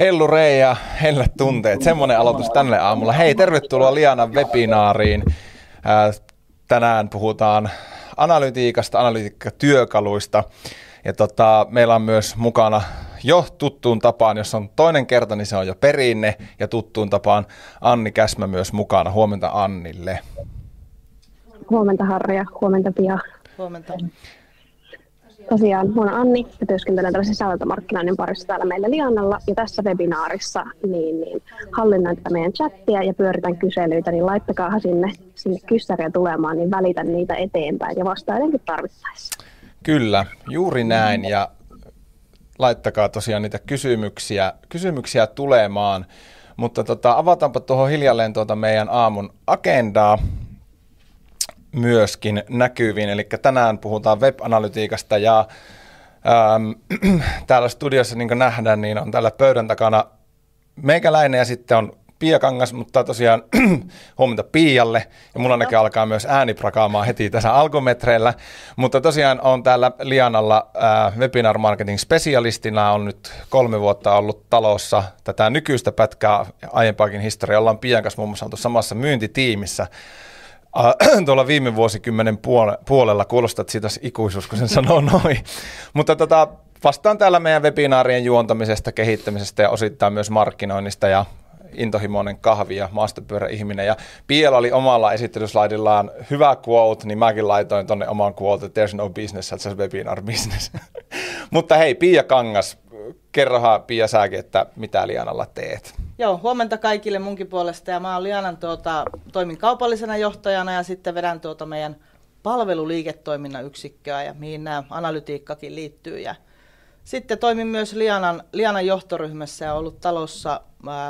Hellurei ja helle tunteet. Semmoinen aloitus tänne aamulla. Hei, tervetuloa Lianan webinaariin. Tänään puhutaan analytiikasta, analytiikkatyökaluista. Ja tota, meillä on myös mukana jo tuttuun tapaan, jos on toinen kerta, niin se on jo perinne. Ja tuttuun tapaan Anni Käsmä myös mukana. Huomenta Annille. Huomenta Harri ja huomenta Pia. Huomenta. Tosiaan, minä olen Anni ja työskentelen tällaisen sisältömarkkinoinnin parissa täällä meillä Liannalla. Ja tässä webinaarissa niin, niin, hallinnoin tätä meidän chattia ja pyöritän kyselyitä, niin laittakaa sinne, sinne kyssäriä tulemaan, niin välitän niitä eteenpäin ja vastailenkin tarvittaessa. Kyllä, juuri näin ja laittakaa tosiaan niitä kysymyksiä, kysymyksiä tulemaan. Mutta tota, avataanpa tuohon hiljalleen tuota meidän aamun agendaa myöskin näkyviin. Eli tänään puhutaan web-analytiikasta ja ähm, täällä studiossa niin kuin nähdään, niin on täällä pöydän takana meikäläinen ja sitten on Pia Kangas, mutta tosiaan huomenta Pialle. Ja mulla ainakin alkaa myös ääni prakaamaan heti tässä alkumetreillä. Mutta tosiaan on täällä Lianalla äh, webinar marketing specialistina. On nyt kolme vuotta ollut talossa tätä nykyistä pätkää aiempaakin historiaa. Ollaan Pian kanssa muun muassa oltu samassa myyntitiimissä tuolla viime vuosikymmenen puolella. Kuulostaa, että siitä ikuisuus, kun sen sanoo noin. Mutta tota, vastaan täällä meidän webinaarien juontamisesta, kehittämisestä ja osittain myös markkinoinnista ja intohimoinen kahvi ja maastopyöräihminen. Ja Piel oli omalla esittelyslaidillaan hyvä quote, niin mäkin laitoin tonne oman quote, there's no business, it's a webinar business. Mutta hei, Pia Kangas, kerrohan Pia säkin, että mitä Lianalla teet. Joo, huomenta kaikille munkin puolesta. Ja mä oon Lianan tuota, toimin kaupallisena johtajana ja sitten vedän tuota meidän palveluliiketoiminnan yksikköä ja mihin nämä analytiikkakin liittyy. Ja sitten toimin myös Lianan, Lianan johtoryhmässä ja ollut talossa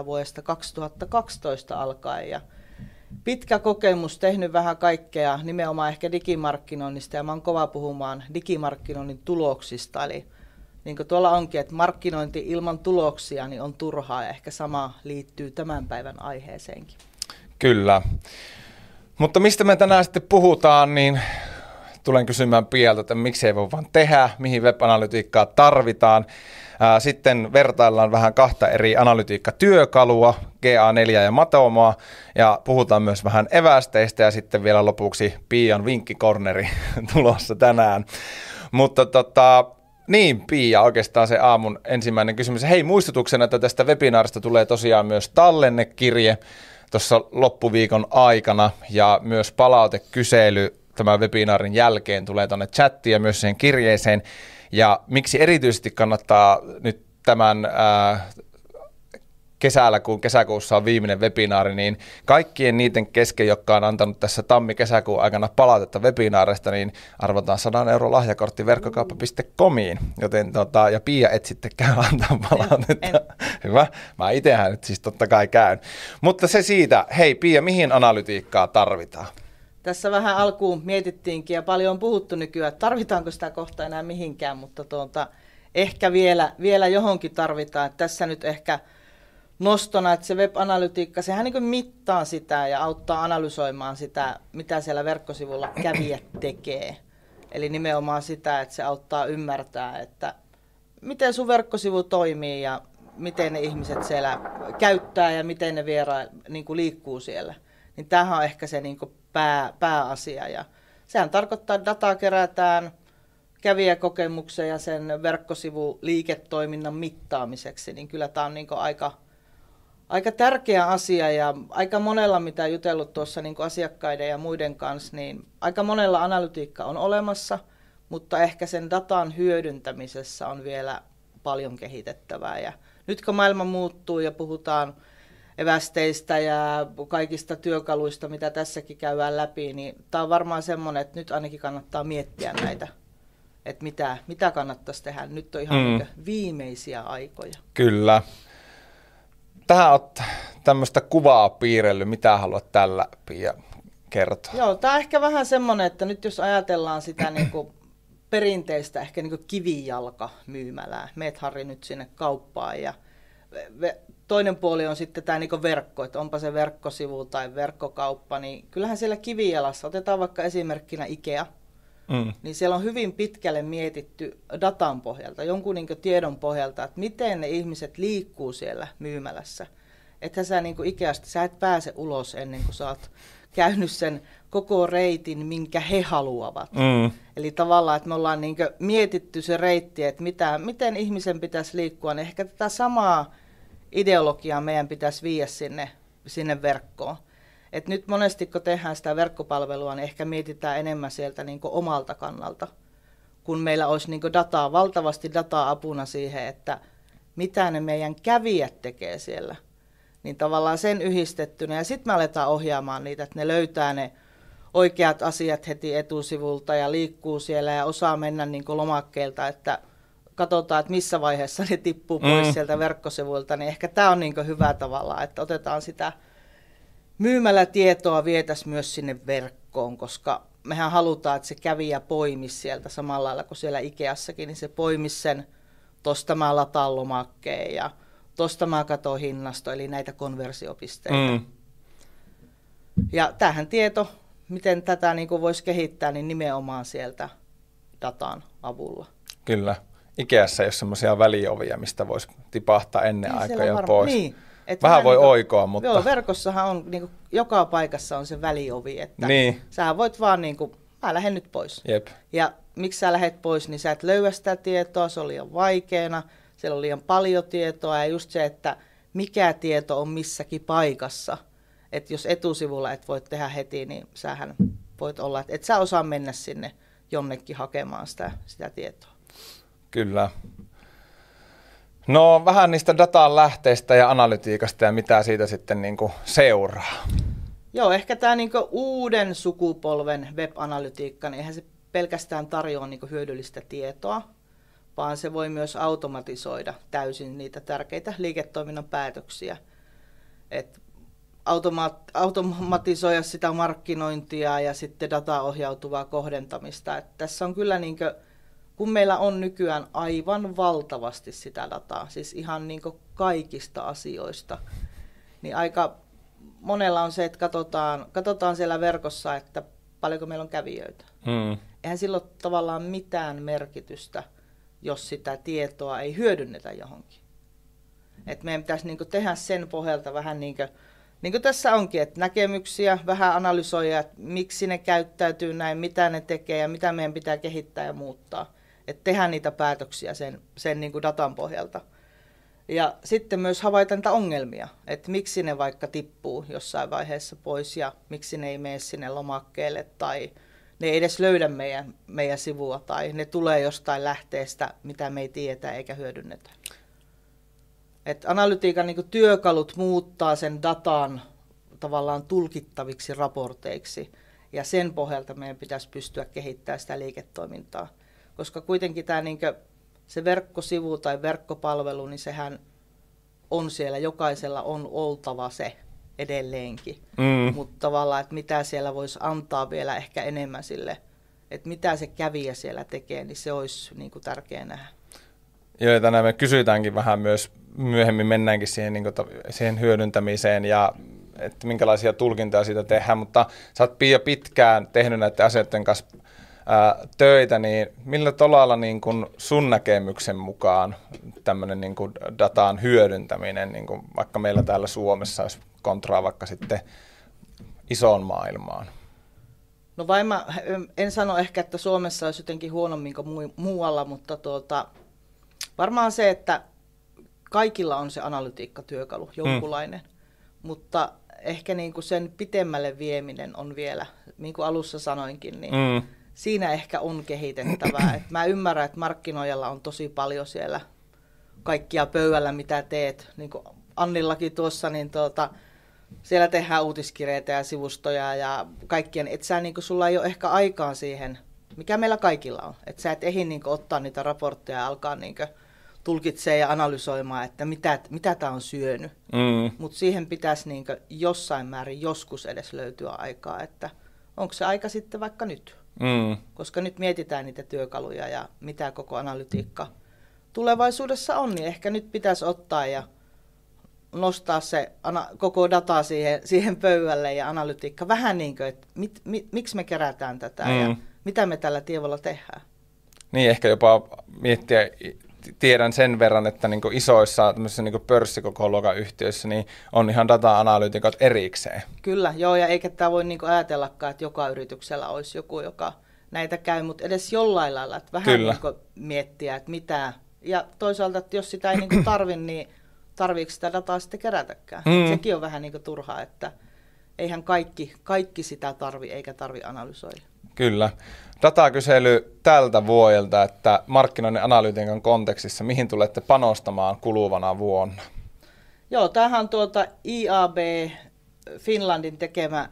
vuodesta 2012 alkaen. Ja pitkä kokemus, tehnyt vähän kaikkea, nimenomaan ehkä digimarkkinoinnista ja mä oon kova puhumaan digimarkkinoinnin tuloksista. Eli niin kuin tuolla onkin, että markkinointi ilman tuloksia niin on turhaa ja ehkä sama liittyy tämän päivän aiheeseenkin. Kyllä. Mutta mistä me tänään sitten puhutaan, niin tulen kysymään Pieltä, että miksi ei voi vaan tehdä, mihin web-analytiikkaa tarvitaan. Sitten vertaillaan vähän kahta eri analytiikkatyökalua, GA4 ja Matomoa, ja puhutaan myös vähän evästeistä, ja sitten vielä lopuksi Pian vinkkikorneri tulossa tänään. Mutta tota, niin, Pia, oikeastaan se aamun ensimmäinen kysymys. Hei, muistutuksena, että tästä webinaarista tulee tosiaan myös tallennekirje tuossa loppuviikon aikana ja myös palautekysely tämän webinaarin jälkeen tulee tuonne chattiin ja myös siihen kirjeeseen. Ja miksi erityisesti kannattaa nyt tämän äh, kesällä, kun kesäkuussa on viimeinen webinaari, niin kaikkien niiden kesken, jotka on antanut tässä tammi-kesäkuun aikana palautetta webinaarista, niin arvotaan 100 euro lahjakortti verkkokauppa.comiin, joten tota, ja Pia et sitten käy antaa palautetta. En, en. Hyvä, mä itsehän nyt siis totta kai käyn. Mutta se siitä, hei Pia, mihin analytiikkaa tarvitaan? Tässä vähän alkuun mietittiinkin ja paljon on puhuttu nykyään, että tarvitaanko sitä kohta enää mihinkään, mutta tuota, ehkä vielä, vielä johonkin tarvitaan. Tässä nyt ehkä nostona, että se web-analytiikka, sehän niin mittaa sitä ja auttaa analysoimaan sitä, mitä siellä verkkosivulla kävijät tekee. Eli nimenomaan sitä, että se auttaa ymmärtää, että miten sun verkkosivu toimii ja miten ne ihmiset siellä käyttää ja miten ne viera, niin kuin liikkuu siellä. Niin tämähän on ehkä se niin kuin pää, pääasia. Ja sehän tarkoittaa, että dataa kerätään kävijäkokemuksen ja sen verkkosivu liiketoiminnan mittaamiseksi, niin kyllä tämä on niin aika, aika tärkeä asia ja aika monella, mitä jutellut tuossa niin asiakkaiden ja muiden kanssa, niin aika monella analytiikka on olemassa, mutta ehkä sen datan hyödyntämisessä on vielä paljon kehitettävää. Ja nyt kun maailma muuttuu ja puhutaan evästeistä ja kaikista työkaluista, mitä tässäkin käydään läpi, niin tämä on varmaan semmoinen, että nyt ainakin kannattaa miettiä näitä, että mitä, mitä kannattaisi tehdä. Nyt on ihan mm. viimeisiä aikoja. Kyllä. Tähän olet tämmöistä kuvaa piirrellyt. Mitä haluat tällä Pia kertoa? Joo, tämä on ehkä vähän semmoinen, että nyt jos ajatellaan sitä niin kuin perinteistä ehkä niin kuin kivijalka myymälää, meet Harri nyt sinne kauppaan ja toinen puoli on sitten tämä niin verkko, että onpa se verkkosivu tai verkkokauppa, niin kyllähän siellä kivijalassa, otetaan vaikka esimerkkinä IKEA, mm. niin siellä on hyvin pitkälle mietitty datan pohjalta, jonkun niin tiedon pohjalta, että miten ne ihmiset liikkuu siellä myymälässä. Että sä niin Ikeasta, sä et pääse ulos ennen kuin sä oot käynyt sen koko reitin, minkä he haluavat. Mm. Eli tavallaan, että me ollaan niin mietitty se reitti, että mitä, miten ihmisen pitäisi liikkua, niin ehkä tätä samaa ideologiaa meidän pitäisi viedä sinne, sinne verkkoon. Et nyt monesti kun tehdään sitä verkkopalvelua, niin ehkä mietitään enemmän sieltä niin omalta kannalta, kun meillä olisi niin dataa, valtavasti dataa apuna siihen, että mitä ne meidän kävijät tekee siellä. Niin tavallaan sen yhdistettynä ja sitten me aletaan ohjaamaan niitä, että ne löytää ne oikeat asiat heti etusivulta ja liikkuu siellä ja osaa mennä niin lomakkeelta, että katsotaan, että missä vaiheessa ne tippuu pois mm. sieltä verkkosivuilta, niin ehkä tämä on niin hyvä tavalla, että otetaan sitä myymällä tietoa vietäisi myös sinne verkkoon, koska mehän halutaan, että se kävijä poimisi sieltä samalla lailla kuin siellä Ikeassakin, niin se poimisi sen, tosta mä lataan lomakkeen ja tosta mä katon hinnasto, eli näitä konversiopisteitä. Mm. Ja tähän tieto, miten tätä niin voisi kehittää, niin nimenomaan sieltä datan avulla. Kyllä. Ikeassa ei ole semmoisia väliovia, mistä voisi tipahtaa ennen niin, aikaa jo pois. Niin. Et vähän voi niin kuin, oikoa, mutta... Joo, verkossahan on, niin kuin, joka paikassa on se väliovi, että niin. sä voit vaan niin kuin, mä lähden nyt pois. Jep. Ja miksi sä lähdet pois, niin sä et löyä sitä tietoa, se on liian vaikeana, siellä on liian paljon tietoa ja just se, että mikä tieto on missäkin paikassa. Että jos etusivulla et voi tehdä heti, niin sähän voit olla, että et sä osaa mennä sinne jonnekin hakemaan sitä, sitä tietoa. Kyllä. No vähän niistä datan lähteistä ja analytiikasta ja mitä siitä sitten niin kuin seuraa. Joo, ehkä tämä niin uuden sukupolven web-analytiikka, niin eihän se pelkästään tarjoa niin hyödyllistä tietoa, vaan se voi myös automatisoida täysin niitä tärkeitä liiketoiminnan päätöksiä. Et automa- automatisoida sitä markkinointia ja sitten dataohjautuvaa kohdentamista. Et tässä on kyllä niin kuin kun meillä on nykyään aivan valtavasti sitä dataa, siis ihan niin kaikista asioista, niin aika monella on se, että katsotaan, katsotaan siellä verkossa, että paljonko meillä on kävijöitä. Mm. Eihän sillä ole tavallaan mitään merkitystä, jos sitä tietoa ei hyödynnetä johonkin. Et meidän pitäisi niin tehdä sen pohjalta vähän niin kuin, niin kuin tässä onkin, että näkemyksiä, vähän analysoida, että miksi ne käyttäytyy näin, mitä ne tekee ja mitä meidän pitää kehittää ja muuttaa että tehdä niitä päätöksiä sen, sen niin kuin datan pohjalta. Ja sitten myös havaita niitä ongelmia, että miksi ne vaikka tippuu jossain vaiheessa pois ja miksi ne ei mene sinne lomakkeelle tai ne ei edes löydä meidän, meidän sivua tai ne tulee jostain lähteestä, mitä me ei tiedetä eikä hyödynnetä. Et analytiikan niin työkalut muuttaa sen datan tavallaan tulkittaviksi raporteiksi ja sen pohjalta meidän pitäisi pystyä kehittämään sitä liiketoimintaa koska kuitenkin tämä niin se verkkosivu tai verkkopalvelu, niin sehän on siellä, jokaisella on oltava se edelleenkin. Mm. Mutta tavallaan, että mitä siellä voisi antaa vielä ehkä enemmän sille, että mitä se kävijä siellä tekee, niin se olisi niin kuin tärkeää nähdä. Joo, ja tänään me kysytäänkin vähän myös, myöhemmin mennäänkin siihen, niin kuin, siihen hyödyntämiseen ja että minkälaisia tulkintoja siitä tehdään, mutta sä oot Pia pitkään tehnyt näiden asioiden kanssa ää, töitä, niin millä tolalla niin kun sun näkemyksen mukaan tämmöinen niin datan hyödyntäminen, niin kun vaikka meillä täällä Suomessa olisi kontraa vaikka sitten isoon maailmaan? No vain mä en sano ehkä, että Suomessa olisi jotenkin huonommin kuin muualla, mutta tuota, varmaan se, että kaikilla on se analytiikkatyökalu, mm. jonkunlainen, mm. mutta ehkä niin kuin sen pitemmälle vieminen on vielä, niin kuin alussa sanoinkin, niin mm siinä ehkä on kehitettävää. Et mä ymmärrän, että markkinoijalla on tosi paljon siellä kaikkia pöydällä, mitä teet. Niin kuin Annillakin tuossa, niin tuota, siellä tehdään uutiskirjeitä ja sivustoja ja kaikkien. Että sä, niin kuin, sulla ei ole ehkä aikaan siihen, mikä meillä kaikilla on. Että sä et ehdi niin kuin, ottaa niitä raportteja ja alkaa niin kuin, tulkitsee ja analysoimaan, että mitä, mitä tämä on syönyt. Mm. Mutta siihen pitäisi niin kuin, jossain määrin joskus edes löytyä aikaa, että onko se aika sitten vaikka nyt. Mm. Koska nyt mietitään niitä työkaluja ja mitä koko analytiikka tulevaisuudessa on, niin ehkä nyt pitäisi ottaa ja nostaa se ana- koko data siihen, siihen pöydälle ja analytiikka vähän niin kuin, että mit, mit, miksi me kerätään tätä mm. ja mitä me tällä tiedolla tehdään. Niin, ehkä jopa miettiä, tiedän sen verran, että niin isoissa niin pörssikokoluokan yhtiöissä niin on ihan data-analyytikot erikseen. Kyllä, joo, ja eikä tämä voi niin ajatellakaan, että joka yrityksellä olisi joku, joka näitä käy, mutta edes jollain lailla, että vähän Kyllä. niin miettiä, että mitä, ja toisaalta, että jos sitä ei niin tarvi, niin tarviiko sitä dataa sitten kerätäkään. Mm. Sekin on vähän niin turhaa, että eihän kaikki, kaikki sitä tarvi eikä tarvi analysoida. Kyllä. Datakysely tältä vuodelta, että markkinoinnin analyytiikan kontekstissa, mihin tulette panostamaan kuluvana vuonna? Joo, tämähän on tuolta IAB Finlandin tekemä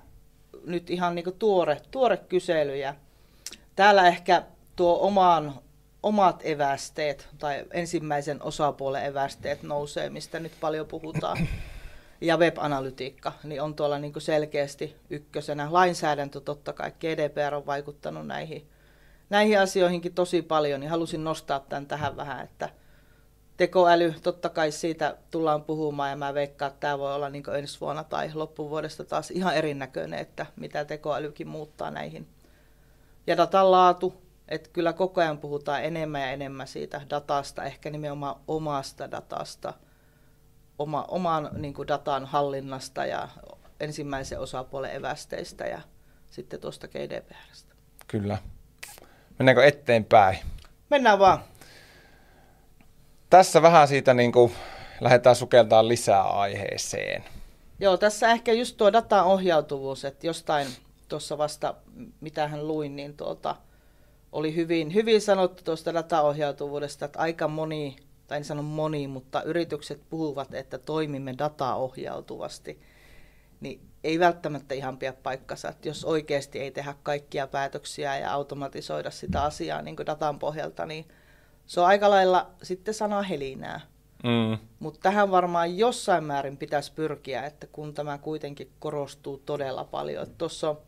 nyt ihan niin tuore, tuore kysely ja täällä ehkä tuo omaan, omat evästeet tai ensimmäisen osapuolen evästeet nousee, mistä nyt paljon puhutaan ja web-analytiikka, niin on tuolla niin selkeästi ykkösenä. Lainsäädäntö totta kai, GDPR on vaikuttanut näihin, näihin asioihinkin tosi paljon, niin halusin nostaa tämän tähän vähän, että tekoäly, totta kai siitä tullaan puhumaan ja mä veikkaan, että tämä voi olla niin ensi vuonna tai loppuvuodesta taas ihan erinäköinen, että mitä tekoälykin muuttaa näihin. Ja datan laatu, että kyllä koko ajan puhutaan enemmän ja enemmän siitä datasta, ehkä nimenomaan omasta datasta – oma, oman niin kuin datan hallinnasta ja ensimmäisen osapuolen evästeistä ja sitten tuosta GDPRstä. Kyllä. Mennäänkö eteenpäin? Mennään vaan. Tässä vähän siitä niin kuin lähdetään sukeltaan lisää aiheeseen. Joo, tässä ehkä just tuo datan ohjautuvuus, että jostain tuossa vasta, mitä hän luin, niin tuota, oli hyvin, hyvin sanottu tuosta dataohjautuvuudesta, että aika moni tai en sano moni, mutta yritykset puhuvat, että toimimme dataohjautuvasti, niin ei välttämättä ihan pidä paikkansa, että jos oikeasti ei tehdä kaikkia päätöksiä ja automatisoida sitä asiaa niin datan pohjalta, niin se on aika lailla sitten sanoa helinää. Mm. Mutta tähän varmaan jossain määrin pitäisi pyrkiä, että kun tämä kuitenkin korostuu todella paljon. Tuossa on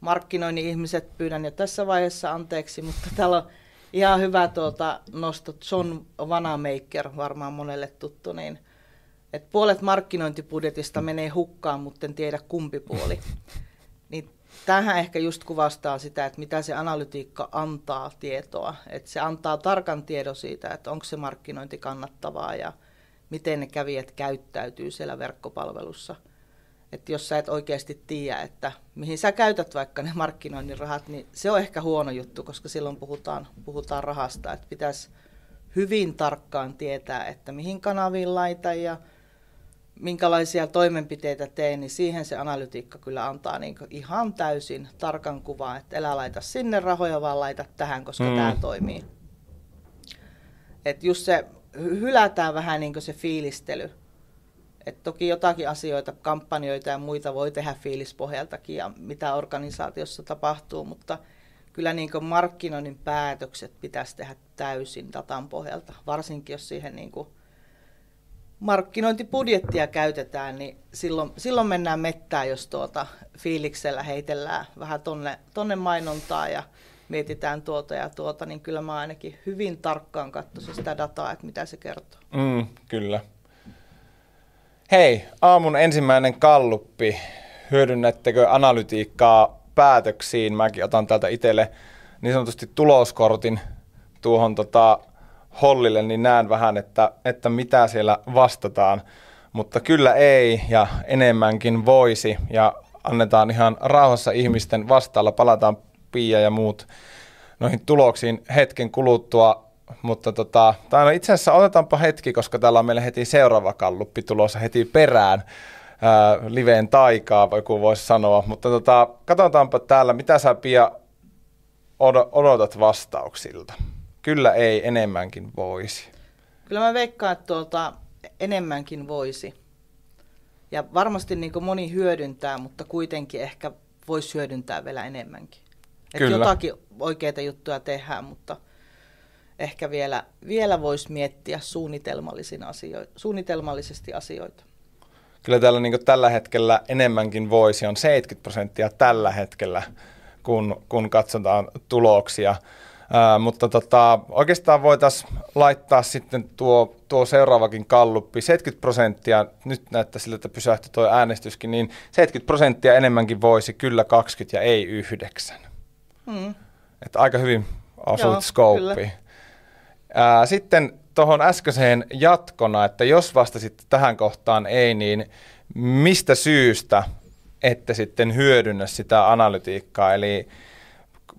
markkinoinnin ihmiset, pyydän jo tässä vaiheessa anteeksi, mutta täällä on ihan hyvä tuota nosto. John Vanamaker, varmaan monelle tuttu, niin että puolet markkinointibudjetista menee hukkaan, mutta en tiedä kumpi puoli. Niin tähän ehkä just kuvastaa sitä, että mitä se analytiikka antaa tietoa. Että se antaa tarkan tiedon siitä, että onko se markkinointi kannattavaa ja miten ne kävijät käyttäytyy siellä verkkopalvelussa – että jos sä et oikeasti tiedä, että mihin sä käytät vaikka ne markkinoinnin rahat, niin se on ehkä huono juttu, koska silloin puhutaan, puhutaan rahasta, että pitäisi hyvin tarkkaan tietää, että mihin kanaviin laita ja minkälaisia toimenpiteitä teen, niin siihen se analytiikka kyllä antaa niin ihan täysin tarkan kuvan, että älä laita sinne rahoja, vaan laita tähän, koska mm. tämä toimii. Että just se hylätään vähän niin se fiilistely, et toki jotakin asioita, kampanjoita ja muita voi tehdä fiilispohjaltakin ja mitä organisaatiossa tapahtuu, mutta kyllä niin markkinoinnin päätökset pitäisi tehdä täysin datan pohjalta, varsinkin jos siihen niin kuin markkinointibudjettia käytetään, niin silloin, silloin mennään mettään, jos tuota fiiliksellä heitellään vähän tonne, tonne mainontaa ja mietitään tuota ja tuota, niin kyllä mä ainakin hyvin tarkkaan katsoisin sitä dataa, että mitä se kertoo. Mm, kyllä. Hei, aamun ensimmäinen kalluppi. Hyödynnättekö analytiikkaa päätöksiin? Mäkin otan täältä itselle niin sanotusti tuloskortin tuohon tota, hollille, niin näen vähän, että, että mitä siellä vastataan. Mutta kyllä ei ja enemmänkin voisi ja annetaan ihan rauhassa ihmisten vastaalla. Palataan Pia ja muut noihin tuloksiin hetken kuluttua mutta tota, tai no itse asiassa otetaanpa hetki, koska täällä on meillä heti seuraava kalluppi tulossa heti perään ää, liveen taikaa, joku voisi sanoa. Mutta tota, katsotaanpa täällä, mitä sä Pia odotat vastauksilta. Kyllä ei, enemmänkin voisi. Kyllä mä veikkaan, että tuolta enemmänkin voisi. Ja varmasti niin moni hyödyntää, mutta kuitenkin ehkä voisi hyödyntää vielä enemmänkin. Että jotakin oikeita juttuja tehdään, mutta – ehkä vielä, vielä voisi miettiä asio- suunnitelmallisesti asioita. Kyllä täällä niin tällä hetkellä enemmänkin voisi, on 70 prosenttia tällä hetkellä, kun, kun katsotaan tuloksia. Ää, mutta tota, oikeastaan voitaisiin laittaa sitten tuo, tuo seuraavakin kalluppi. 70 prosenttia, nyt näyttää siltä, että pysähtyi tuo äänestyskin, niin 70 prosenttia enemmänkin voisi, kyllä 20 ja ei 9. Hmm. Että aika hyvin osuit skooppiin. Sitten tuohon äskeiseen jatkona, että jos vastasit tähän kohtaan ei, niin mistä syystä ette sitten hyödynnä sitä analytiikkaa, eli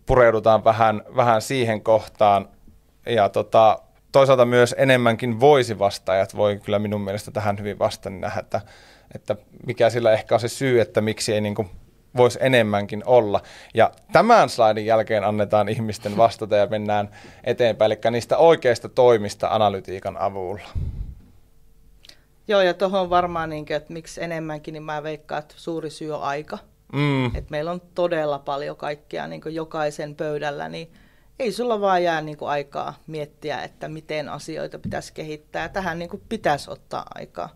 pureudutaan vähän, vähän siihen kohtaan, ja tota, toisaalta myös enemmänkin voisi vastaajat voi kyllä minun mielestä tähän hyvin niin nähdä, että, että mikä sillä ehkä on se syy, että miksi ei niin kuin voisi enemmänkin olla. Ja tämän slaidin jälkeen annetaan ihmisten vastata ja mennään eteenpäin, eli niistä oikeista toimista analytiikan avulla. Joo, ja tuohon varmaan, niin että miksi enemmänkin, niin mä veikkaan, että suuri syy on aika. Mm. Että meillä on todella paljon kaikkea niin jokaisen pöydällä, niin ei sulla vaan jää niin kuin aikaa miettiä, että miten asioita pitäisi kehittää. Tähän niin kuin pitäisi ottaa aikaa.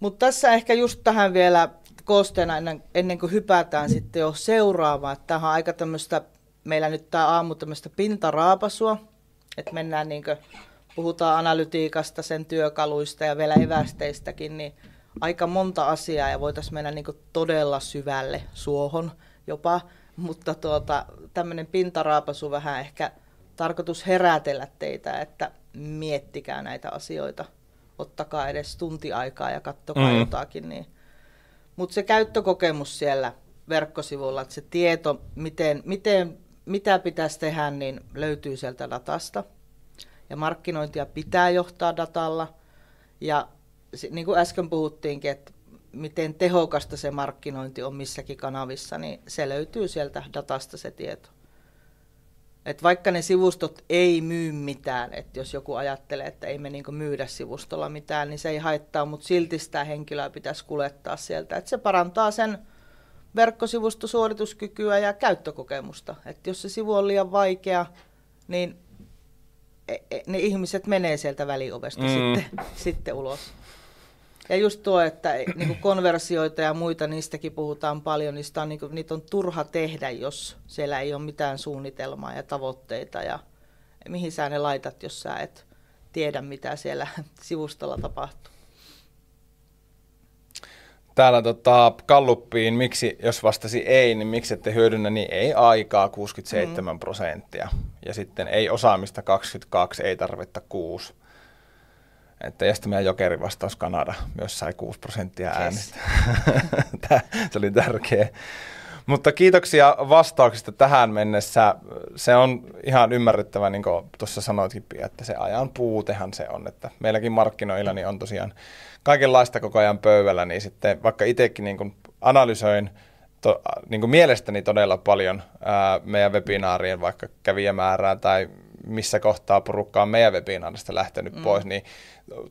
Mutta tässä ehkä just tähän vielä koosteena ennen, ennen kuin hypätään sitten jo seuraavaan. Tämä on aika tämmöistä, meillä nyt tämä aamu tämmöistä pintaraapasua, että mennään niin kuin, puhutaan analytiikasta, sen työkaluista ja vielä evästeistäkin, niin aika monta asiaa ja voitaisiin mennä niin todella syvälle suohon jopa, mutta tuota, tämmöinen pintaraapasu vähän ehkä tarkoitus herätellä teitä, että miettikää näitä asioita, ottakaa edes tunti aikaa ja kattokaa mm. jotakin, niin mutta se käyttökokemus siellä verkkosivulla, että se tieto, miten, miten, mitä pitäisi tehdä, niin löytyy sieltä datasta. Ja markkinointia pitää johtaa datalla. Ja niin kuin äsken puhuttiinkin, että miten tehokasta se markkinointi on missäkin kanavissa, niin se löytyy sieltä datasta se tieto. Et vaikka ne sivustot ei myy mitään, että jos joku ajattelee, että ei me niinku myydä sivustolla mitään, niin se ei haittaa, mutta silti sitä henkilöä pitäisi kulettaa sieltä. Et se parantaa sen verkkosivustosuorituskykyä ja käyttökokemusta. Et jos se sivu on liian vaikea, niin e, e, ne ihmiset menee sieltä väliovesta mm. sitten, sitten ulos. Ja just tuo, että niin kuin konversioita ja muita, niistäkin puhutaan paljon, niistä on, niin kuin, niitä on turha tehdä, jos siellä ei ole mitään suunnitelmaa ja tavoitteita. Ja mihin sä ne laitat, jos sä et tiedä, mitä siellä sivustolla tapahtuu. Täällä tota, Kalluppiin, miksi, jos vastasi ei, niin miksi ette hyödynnä, niin ei aikaa 67 mm. prosenttia. Ja sitten ei osaamista 22, ei tarvetta 6. Että ja sitten meidän jokerin vastaus Kanada myös sai 6 prosenttia äänistä. Yes. se oli tärkeä. Mutta kiitoksia vastauksista tähän mennessä. Se on ihan ymmärrettävä, niin kuin tuossa sanoitkin, että se ajan puutehan se on. Että meilläkin markkinoilla niin on tosiaan kaikenlaista koko ajan pöydällä, niin sitten vaikka itsekin niin kuin analysoin to, niin kuin mielestäni todella paljon ää, meidän webinaarien vaikka kävijämäärää tai missä kohtaa porukka on meidän webinaarista lähtenyt mm. pois, niin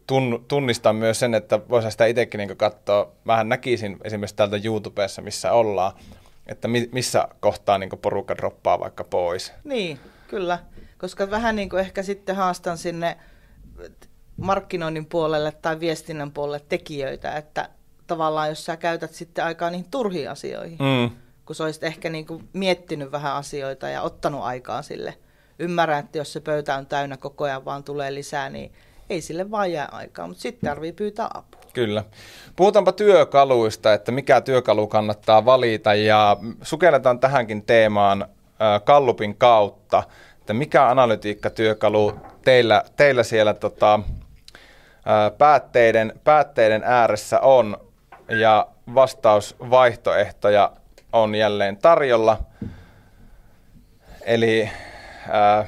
tun, tunnistan myös sen, että voisi sitä itsekin niin katsoa, vähän näkisin esimerkiksi täältä YouTubessa, missä ollaan, että mi, missä kohtaa niin porukka droppaa vaikka pois. Niin, kyllä, koska vähän niin kuin ehkä sitten haastan sinne markkinoinnin puolelle tai viestinnän puolelle tekijöitä, että tavallaan jos sä käytät sitten aikaa niihin turhiin asioihin, mm. kun sä olisit ehkä niin kuin miettinyt vähän asioita ja ottanut aikaa sille. Ymmärrän, että jos se pöytä on täynnä koko ajan vaan tulee lisää, niin ei sille vaan jää aikaa, mutta sitten tarvii pyytää apua. Kyllä. Puhutaanpa työkaluista, että mikä työkalu kannattaa valita ja sukelletaan tähänkin teemaan Kallupin kautta, että mikä analytiikkatyökalu teillä, teillä siellä tota, päätteiden, päätteiden ääressä on ja vastausvaihtoehtoja on jälleen tarjolla. Eli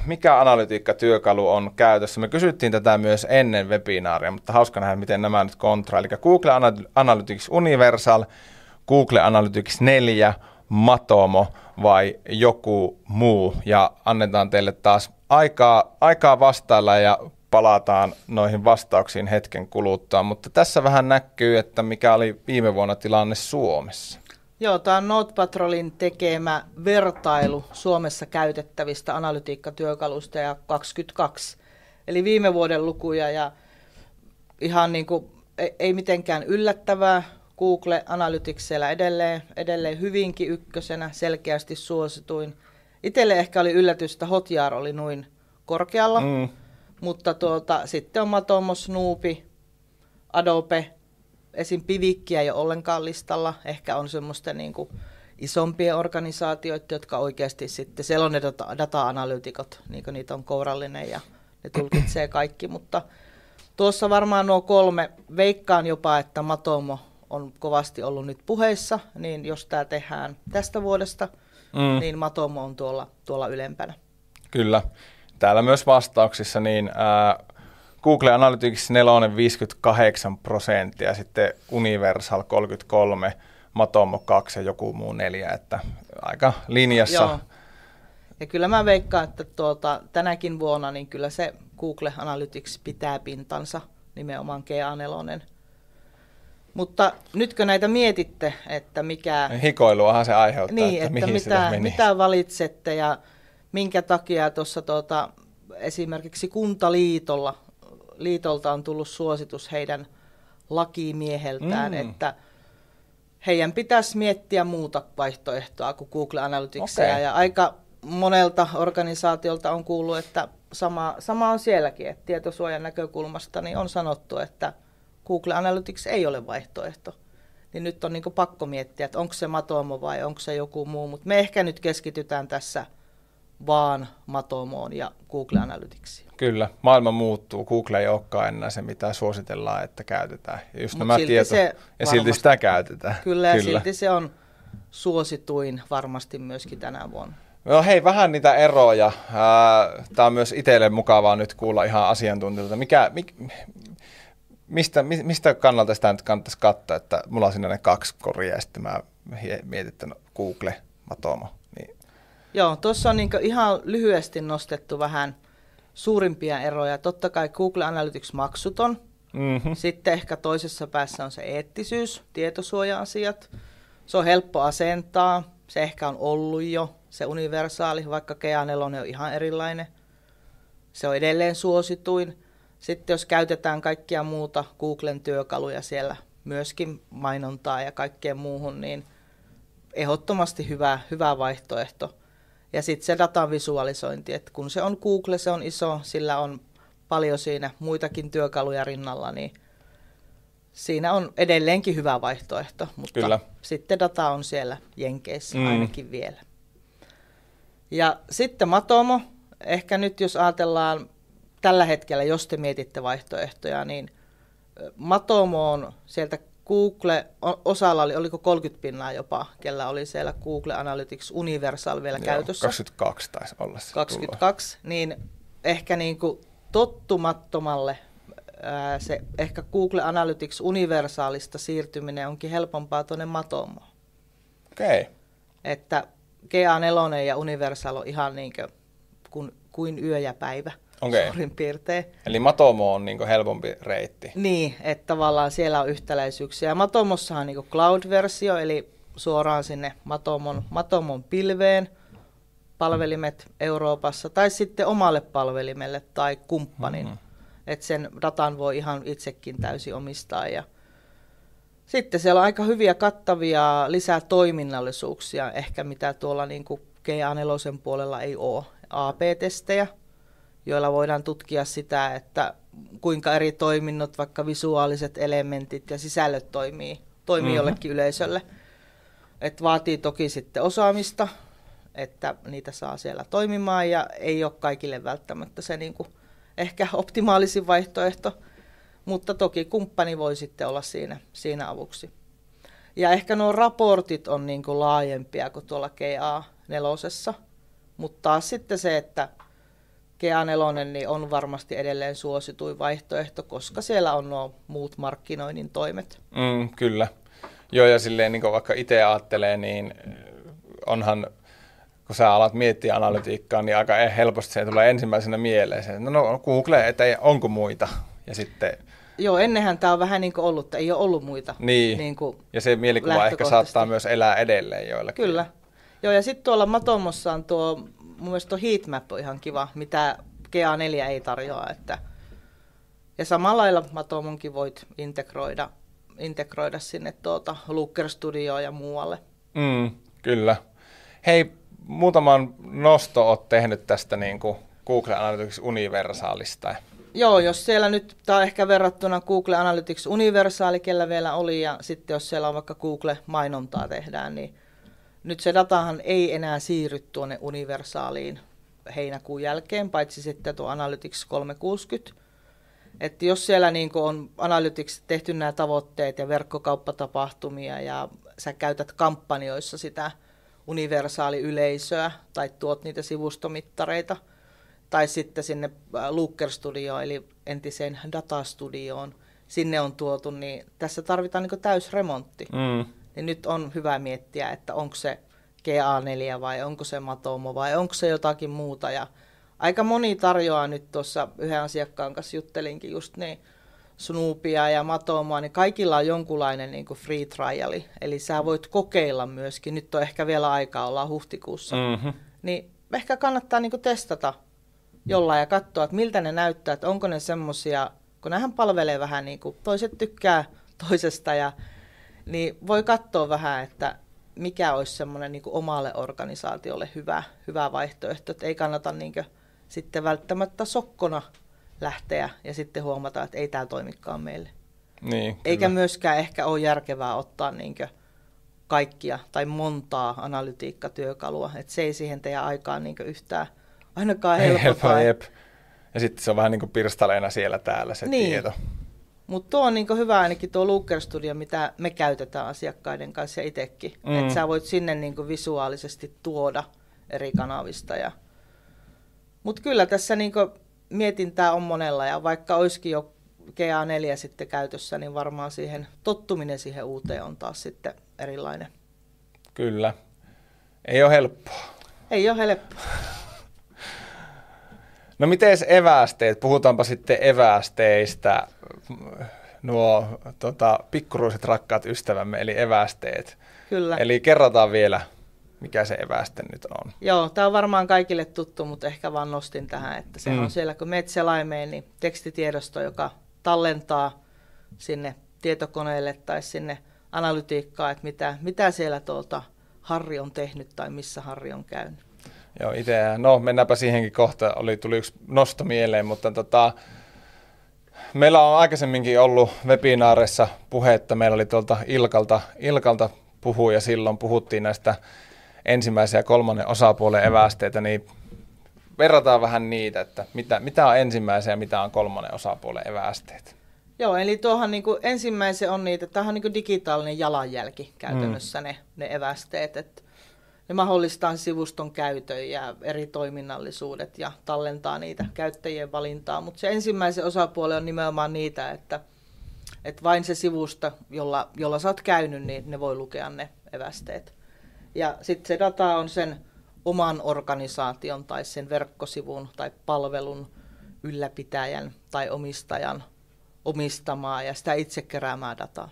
mikä analytiikkatyökalu on käytössä. Me kysyttiin tätä myös ennen webinaaria, mutta hauska nähdä, miten nämä nyt kontra. Eli Google Analytics Universal, Google Analytics 4, Matomo vai joku muu. Ja annetaan teille taas aikaa, aikaa vastailla ja palataan noihin vastauksiin hetken kuluttua. Mutta tässä vähän näkyy, että mikä oli viime vuonna tilanne Suomessa. Joo, tämä on NotePatrolin tekemä vertailu Suomessa käytettävistä analytiikkatyökalusta ja 22. Eli viime vuoden lukuja ja ihan niin kuin, ei mitenkään yllättävää. Google Analytics siellä edelleen, edelleen hyvinkin ykkösenä, selkeästi suosituin. Itselle ehkä oli yllätys, että Hotjar oli noin korkealla, mm. mutta tuota, sitten on Matomo, Snoopi, Adobe, esim. pivikkiä ei ole ollenkaan listalla. Ehkä on semmoista niin kuin isompien organisaatioita, jotka oikeasti sitten, siellä on ne data- data-analytikot, niin kuin niitä on kourallinen ja ne tulkitsee kaikki, mutta tuossa varmaan nuo kolme, veikkaan jopa, että Matomo on kovasti ollut nyt puheissa, niin jos tämä tehdään tästä vuodesta, mm. niin Matomo on tuolla, tuolla ylempänä. Kyllä. Täällä myös vastauksissa, niin ää, Google Analytics 4 58 prosenttia, sitten Universal 33, Matomo 2 ja joku muu neljä, että aika linjassa. Joo. Ja kyllä mä veikkaan, että tuota, tänäkin vuonna niin kyllä se Google Analytics pitää pintansa nimenomaan GA4. Mutta nytkö näitä mietitte, että mikä... Hikoiluahan se aiheuttaa, niin, että, että mitä, mitä valitsette ja minkä takia tuossa tuota, esimerkiksi Kuntaliitolla liitolta on tullut suositus heidän lakimieheltään, mm. että heidän pitäisi miettiä muuta vaihtoehtoa kuin Google Analyticsia. Okay. Ja aika monelta organisaatiolta on kuullut, että sama, sama on sielläkin, että tietosuojan näkökulmasta niin on sanottu, että Google Analytics ei ole vaihtoehto. Niin nyt on niin pakko miettiä, että onko se Matomo vai onko se joku muu, mutta me ehkä nyt keskitytään tässä vaan Matomoon ja Google Analyticsiin. Kyllä, maailma muuttuu. Google ei olekaan enää se, mitä suositellaan, että käytetään. Ja, just nämä tieto, ja varmasti, silti sitä käytetään. Kyllä, ja silti se on suosituin varmasti myöskin tänä vuonna. No hei, vähän niitä eroja. Tämä on myös itselle mukavaa nyt kuulla ihan asiantuntijoilta. Mikä, mik, mistä, mistä kannalta sitä nyt kannattaisi katsoa, että mulla on sinne ne kaksi koria ja sitten mä mietin, että no Google, Matomo. Joo, tuossa on niin ihan lyhyesti nostettu vähän suurimpia eroja. Totta kai Google Analytics maksuton. Mm-hmm. Sitten ehkä toisessa päässä on se eettisyys, tietosuoja-asiat. Se on helppo asentaa. Se ehkä on ollut jo se universaali, vaikka GA4 on ihan erilainen. Se on edelleen suosituin. Sitten jos käytetään kaikkia muuta Googlen työkaluja siellä, myöskin mainontaa ja kaikkeen muuhun, niin ehdottomasti hyvä, hyvä vaihtoehto. Ja sitten se datan visualisointi, että kun se on Google, se on iso, sillä on paljon siinä muitakin työkaluja rinnalla, niin siinä on edelleenkin hyvä vaihtoehto, mutta Kyllä. sitten data on siellä Jenkeissä mm. ainakin vielä. Ja sitten Matomo, ehkä nyt jos ajatellaan tällä hetkellä, jos te mietitte vaihtoehtoja, niin Matomo on sieltä Google, osalla oli, oliko 30 pinnaa jopa, kellä oli siellä Google Analytics Universal vielä Joo, käytössä. 22 taisi olla se 22, tulla. niin ehkä niin kuin tottumattomalle ää, se ehkä Google Analytics Universalista siirtyminen onkin helpompaa tuonne Matomoon. Okei. Okay. Että GA4 ja Universal on ihan niin kuin, kuin, kuin yö ja päivä okay. suurin piirtein. Eli Matomo on niin helpompi reitti. Niin, että tavallaan siellä on yhtäläisyyksiä. Matomossahan on niin cloud-versio, eli suoraan sinne Matomon, Matomon pilveen palvelimet Euroopassa, tai sitten omalle palvelimelle tai kumppanin. Mm-hmm. Että sen datan voi ihan itsekin täysin omistaa ja sitten siellä on aika hyviä kattavia lisää toiminnallisuuksia, ehkä mitä tuolla niin kuin GA4 puolella ei ole. AP-testejä, joilla voidaan tutkia sitä, että kuinka eri toiminnot, vaikka visuaaliset elementit ja sisällöt toimii, toimii mm-hmm. jollekin yleisölle. Et vaatii toki sitten osaamista, että niitä saa siellä toimimaan ja ei ole kaikille välttämättä se niin kuin ehkä optimaalisin vaihtoehto – mutta toki kumppani voi sitten olla siinä, siinä avuksi. Ja ehkä nuo raportit on niin kuin laajempia kuin tuolla GA4, mutta taas sitten se, että GA4 niin on varmasti edelleen suosituin vaihtoehto, koska siellä on nuo muut markkinoinnin toimet. Mm, kyllä. Joo, ja silleen niin vaikka itse ajattelee, niin onhan, kun sä alat miettiä analytiikkaa, niin aika helposti se tulee ensimmäisenä mieleen. Se, no, no Google, että ei, onko muita. Ja sitten Joo, ennenhän tämä on vähän niin kuin ollut, että ei ole ollut muita. Niin, niin kuin ja se mielikuva ehkä saattaa myös elää edelleen joillakin. Kyllä. Joo, ja sitten tuolla Matomossa on tuo, mun mielestä tuo heatmap on ihan kiva, mitä GA4 ei tarjoa. Että, ja samalla lailla Matomonkin voit integroida, integroida sinne tuota Looker Studioon ja muualle. Mm, kyllä. Hei, muutaman nosto olet tehnyt tästä niin kuin Google Analytics Universaalista. Joo, jos siellä nyt, tämä on ehkä verrattuna Google Analytics Universaali, kellä vielä oli, ja sitten jos siellä on vaikka Google-mainontaa tehdään, niin, nyt se datahan ei enää siirry tuonne universaaliin heinäkuun jälkeen, paitsi sitten tuo Analytics 360. Että jos siellä niin on Analytics tehty nämä tavoitteet ja verkkokauppatapahtumia ja sä käytät kampanjoissa sitä universaali yleisöä tai tuot niitä sivustomittareita, tai sitten sinne äh, Looker Studioon, eli entiseen datastudioon, sinne on tuotu, niin tässä tarvitaan niin täysremontti. Mm. Niin nyt on hyvä miettiä, että onko se GA4 vai onko se Matomo vai onko se jotakin muuta. Ja aika moni tarjoaa nyt tuossa yhden asiakkaan kanssa juttelinkin just niin, Snoopia ja Matomoa, niin kaikilla on jonkunlainen niin kuin free triali. Eli sä voit kokeilla myöskin, nyt on ehkä vielä aikaa, ollaan huhtikuussa. Mm-hmm. Niin ehkä kannattaa niin kuin testata jollain ja katsoa, että miltä ne näyttää, että onko ne semmoisia, kun nähän palvelee vähän niin kuin toiset tykkää toisesta ja niin voi katsoa vähän, että mikä olisi semmoinen niin omalle organisaatiolle hyvä, hyvä vaihtoehto, että ei kannata niin kuin, sitten välttämättä sokkona lähteä ja sitten huomata, että ei tämä toimikaan meille. Niin, kyllä. Eikä myöskään ehkä ole järkevää ottaa niin kaikkia tai montaa analytiikkatyökalua, että se ei siihen teidän aikaan niin yhtään ainakaan helpota. Ja sitten se on vähän niin kuin pirstaleena siellä täällä se niin. tieto. Mutta tuo on niin hyvä ainakin tuo Looker Studio, mitä me käytetään asiakkaiden kanssa ja itsekin. Mm. Että sä voit sinne niin visuaalisesti tuoda eri kanavista. Ja... Mutta kyllä tässä niin mietintää on monella ja vaikka olisikin jo GA4 sitten käytössä, niin varmaan siihen tottuminen siihen uuteen on taas sitten erilainen. Kyllä. Ei ole helppoa. Ei ole helppoa. No miten evästeet? Puhutaanpa sitten evästeistä. Nuo tota, pikkuruiset rakkaat ystävämme, eli evästeet. Kyllä. Eli kerrotaan vielä, mikä se eväste nyt on. Joo, tämä on varmaan kaikille tuttu, mutta ehkä vaan nostin tähän, että se mm. on siellä, kun menet selaimeen, niin tekstitiedosto, joka tallentaa sinne tietokoneelle tai sinne analytiikkaan, että mitä, mitä siellä tuolta Harri on tehnyt tai missä Harri on käynyt. Joo, itse, no mennäänpä siihenkin kohta, oli, tuli yksi nosto mieleen, mutta tota, meillä on aikaisemminkin ollut webinaareissa puhetta, meillä oli tuolta Ilkalta, Ilkalta puhuja silloin, puhuttiin näistä ensimmäisen ja kolmannen osapuolen evästeitä, niin verrataan vähän niitä, että mitä, mitä on ensimmäisen ja mitä on kolmannen osapuolen evästeet. Joo, eli tuohan niin kuin ensimmäisen on niitä, tämä on niin kuin digitaalinen jalanjälki käytännössä mm. ne, ne evästeet, että ne mahdollistaa sivuston käytön ja eri toiminnallisuudet ja tallentaa niitä käyttäjien valintaa, mutta se ensimmäisen osapuoli on nimenomaan niitä, että, että vain se sivusto, jolla, jolla sä oot käynyt, niin ne voi lukea ne evästeet. Ja sitten se data on sen oman organisaation tai sen verkkosivun tai palvelun ylläpitäjän tai omistajan omistamaa ja sitä itse keräämää dataa.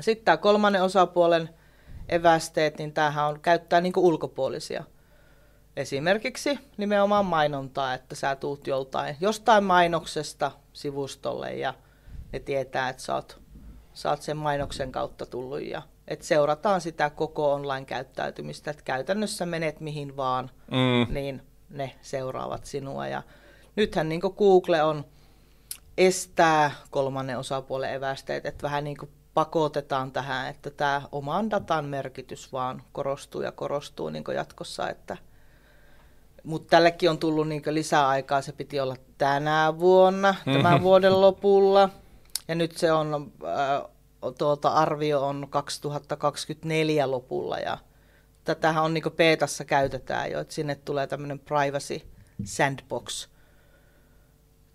Sitten tämä kolmannen osapuolen evästeet, niin tämähän on käyttää niin ulkopuolisia. Esimerkiksi nimenomaan mainontaa, että sä tuut joltain, jostain mainoksesta sivustolle ja ne tietää, että sä oot, sä oot sen mainoksen kautta tullut ja että seurataan sitä koko online-käyttäytymistä, että käytännössä menet mihin vaan, mm. niin ne seuraavat sinua. Ja nythän niin Google on estää kolmannen osapuolen evästeet, että vähän niin kuin pakotetaan tähän, että tämä oman datan merkitys vaan korostuu ja korostuu niin jatkossa, että mutta tällekin on tullut niin lisäaikaa, se piti olla tänä vuonna, tämän mm-hmm. vuoden lopulla, ja nyt se on, äh, tuota, arvio on 2024 lopulla, ja tätähän on niin Peetassa käytetään jo, että sinne tulee tämmöinen privacy sandbox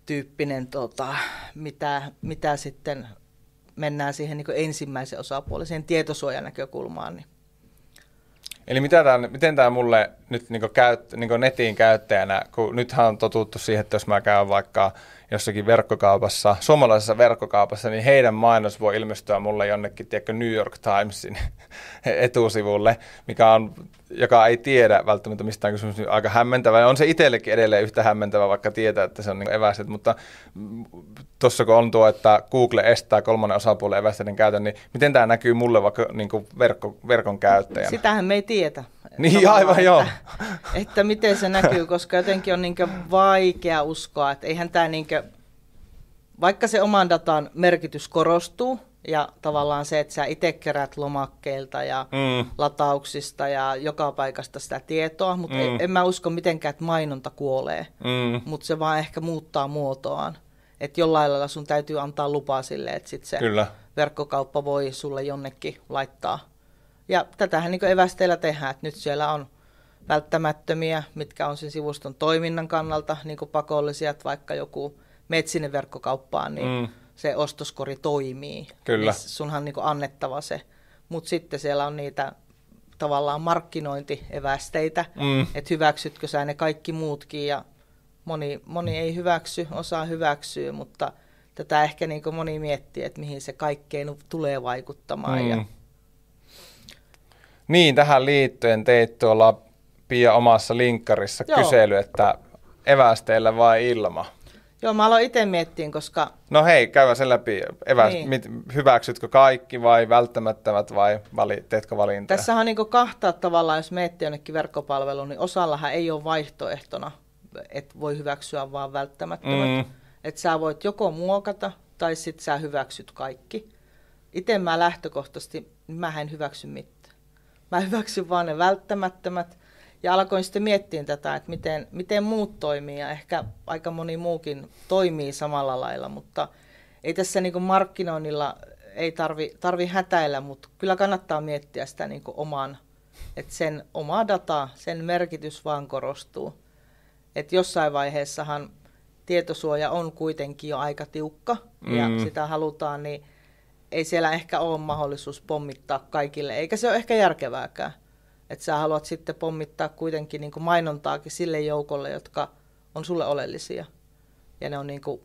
tyyppinen, tota, mitä, mitä sitten mennään siihen niin ensimmäisen osapuoliseen tietosuojan näkökulmaan. Niin. Eli mitä tämän, miten tämä mulle nyt niin käyt, niin netin käyttäjänä, kun nythän on totuttu siihen, että jos mä käyn vaikka jossakin verkkokaupassa, suomalaisessa verkkokaupassa, niin heidän mainos voi ilmestyä mulle jonnekin, tiedätkö, New York Timesin etusivulle, mikä on, joka ei tiedä välttämättä mistään kysymys, niin aika hämmentävä. On se itsellekin edelleen yhtä hämmentävä, vaikka tietää, että se on niin eväset, mutta tuossa kun on tuo, että Google estää kolmannen osapuolen evästeiden käytön, niin miten tämä näkyy mulle vaikka niin verkko, verkon käyttäjänä? Sitähän me ei tiedä. Niin, aivan että, joo. Että miten se näkyy, koska jotenkin on niin vaikea uskoa, että eihän tämä niin vaikka se oman datan merkitys korostuu ja tavallaan se, että sä itse kerät lomakkeilta ja Mm. latauksista ja joka paikasta sitä tietoa, mutta Mm. en, en mä usko mitenkään, että mainonta kuolee, Mm. mutta se vaan ehkä muuttaa muotoaan. Että jollain lailla sun täytyy antaa lupa sille, että sit se Kyllä. verkkokauppa voi sulle jonnekin laittaa. Ja tätähän niin evästeillä tehdään, että nyt siellä on välttämättömiä, mitkä on sen sivuston toiminnan kannalta niin pakollisia, että vaikka joku meet sinne verkkokauppaan, niin Mm. mm. se ostoskori toimii. Kyllä. Niin sunhan niin annettava se. Mutta sitten siellä on niitä tavallaan markkinointievästeitä, Mm. että hyväksytkö sä ne kaikki muutkin ja moni, moni ei hyväksy, osaa hyväksyä, mutta tätä ehkä niin moni miettii, että mihin se kaikkein tulee vaikuttamaan. Mm. Ja, Niin, tähän liittyen teit tuolla Pia omassa linkkarissa Joo. kysely, että evästeillä vai ilma? joo, mä aloin itse miettiä, koska No hei, käydään sen läpi. Eväs, Niin. mit, hyväksytkö kaikki vai välttämättömät vai vali, teetkö valintoja? tässä on niin kahta tavallaan, jos miettii jonnekin verkkopalveluun, niin osallahan ei ole vaihtoehtona, että voi hyväksyä vaan välttämättömät. Mm. Että sä voit joko muokata tai sitten sä hyväksyt kaikki. Itse mä lähtökohtaisesti, mä en hyväksy mitään. Mä hyväksyn vaan ne välttämättömät. Ja alkoin sitten miettiä tätä, että miten, miten muut toimii ja ehkä aika moni muukin toimii samalla lailla, mutta ei tässä niin markkinoinnilla ei tarvi, tarvi hätäillä, mutta kyllä kannattaa miettiä sitä niin oman, että sen oma data, sen merkitys vaan korostuu. Että jossain vaiheessahan tietosuoja on kuitenkin jo aika tiukka ja Mm. sitä halutaan, niin ei siellä ehkä ole mahdollisuus pommittaa kaikille, eikä se ole ehkä järkevääkään. Että sä haluat sitten pommittaa kuitenkin niin mainontaakin sille joukolle, jotka on sulle oleellisia. Ja ne on niin kuin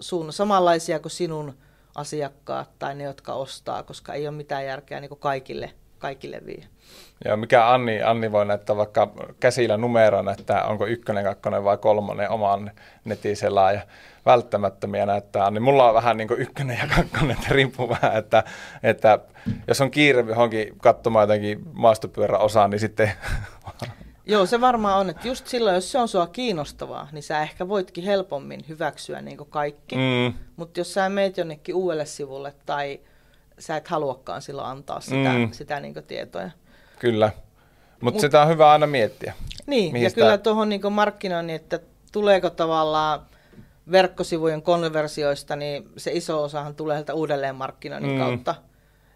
sun, samanlaisia kuin sinun asiakkaat tai ne, jotka ostaa, koska ei ole mitään järkeä niin kuin kaikille, kaikille vie. Ja mikä Anni, Anni voi näyttää vaikka käsillä numeron, että onko ykkönen, kakkonen vai kolmonen oman netisellä ja välttämättömiä näyttää Anni. Mulla on vähän niin kuin ykkönen ja kakkonen, että riippuu vähän, että, että jos on kiire johonkin katsomaan jotenkin maastopyöräosaa, niin sitten Joo, se varmaan on, että just silloin, jos se on sua kiinnostavaa, niin sä ehkä voitkin helpommin hyväksyä niin kuin kaikki. mm, Mutta jos sä meet jonnekin uudelle sivulle tai sä et haluakaan silloin antaa sitä, Mm. sitä niin kyllä. kyllä. Mutta Mut- sitä on hyvä aina miettiä. Niin, ja sitä- kyllä tuohon niin markkinoinnin, että tuleeko tavallaan verkkosivujen konversioista, niin se iso osahan tulee sieltä uudelleen markkinoinnin Mm. kautta.